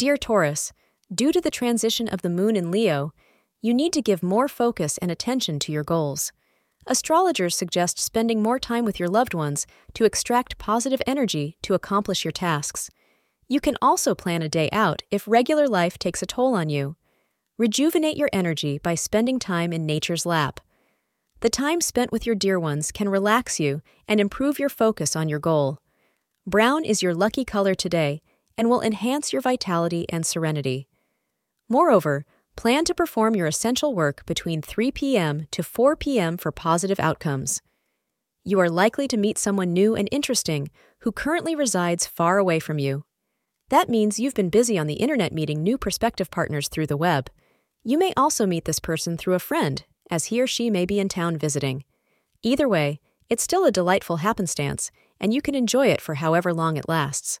Dear Taurus, due to the transition of the moon in Leo, you need to give more focus and attention to your goals. Astrologers suggest spending more time with your loved ones to extract positive energy to accomplish your tasks. You can also plan a day out if regular life takes a toll on you. Rejuvenate your energy by spending time in nature's lap. The time spent with your dear ones can relax you and improve your focus on your goal. Brown is your lucky color today and will enhance your vitality and serenity. Moreover, Plan to perform your essential work between 3 p.m. to 4 p.m. for positive outcomes. You are likely to meet someone new and interesting who currently resides far away from you. That means you've been busy on the internet meeting new prospective partners through the web. You may also meet this person through a friend, as he or she may be in town visiting. Either way, it's still a delightful happenstance, and you can enjoy it for however long it lasts.